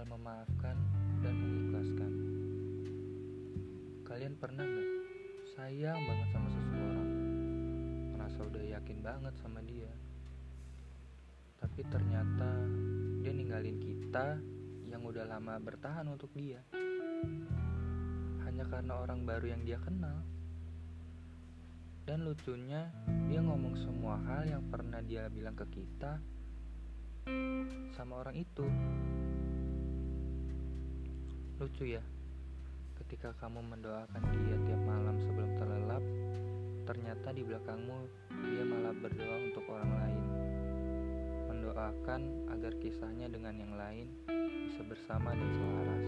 tinggal memaafkan dan mengikhlaskan. Kalian pernah nggak sayang banget sama seseorang, merasa udah yakin banget sama dia, tapi ternyata dia ninggalin kita yang udah lama bertahan untuk dia hanya karena orang baru yang dia kenal. Dan lucunya, dia ngomong semua hal yang pernah dia bilang ke kita sama orang itu. Lucu ya, ketika kamu mendoakan dia tiap malam sebelum terlelap, ternyata di belakangmu dia malah berdoa untuk orang lain. Mendoakan agar kisahnya dengan yang lain bisa bersama dan selaras.